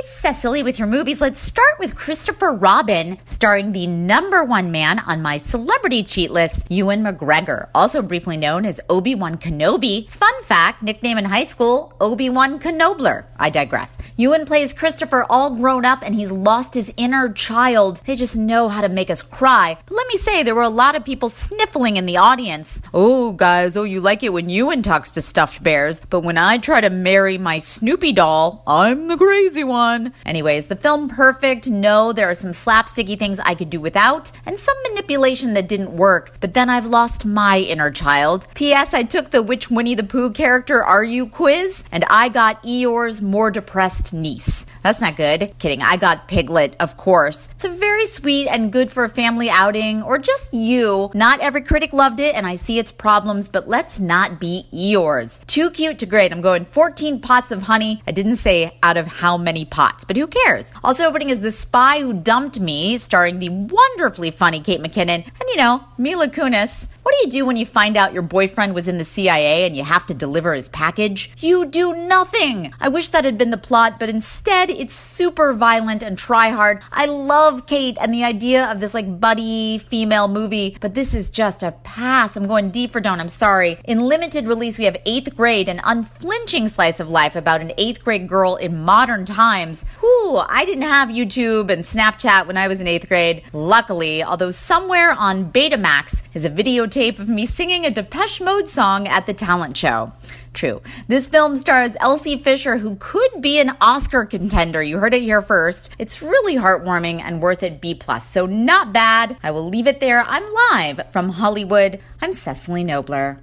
It's Cecily with your movies. Let's start with Christopher Robin, starring the number one man on my celebrity cheat list, Ewan McGregor, also briefly known as Obi Wan Kenobi. Fun fact nickname in high school, Obi Wan Kenobler. I digress. Ewan plays Christopher all grown up and he's lost his inner child. They just know how to make us cry. But let me say, there were a lot of people sniffling in the audience. Oh, guys, oh, you like it when Ewan talks to stuffed bears, but when I try to marry my Snoopy doll, I'm the crazy one. Anyways, the film perfect. No, there are some slapsticky things I could do without, and some manipulation that didn't work, but then I've lost my inner child. P.S. I took the Which Winnie the Pooh character are you quiz, and I got Eeyore's more depressed niece. That's not good. Kidding, I got Piglet, of course. It's a very sweet and good for a family outing, or just you. Not every critic loved it, and I see its problems, but let's not be Eeyore's. Too cute to great. I'm going 14 pots of honey. I didn't say out of how many pots pots, but who cares? Also opening is The Spy Who Dumped Me, starring the wonderfully funny Kate McKinnon and, you know, Mila Kunis. What do you do when you find out your boyfriend was in the CIA and you have to deliver his package? You do nothing! I wish that had been the plot, but instead it's super violent and try hard. I love Kate and the idea of this like buddy female movie, but this is just a pass. I'm going D for don't, I'm sorry. In limited release, we have eighth grade, an unflinching slice of life about an eighth grade girl in modern times. Whew, I didn't have YouTube and Snapchat when I was in eighth grade. Luckily, although somewhere on Betamax is a videotape of me singing a Depeche Mode song at the talent show. True. This film stars Elsie Fisher, who could be an Oscar contender. You heard it here first. It's really heartwarming and worth it B plus. So not bad. I will leave it there. I'm live from Hollywood. I'm Cecily Nobler.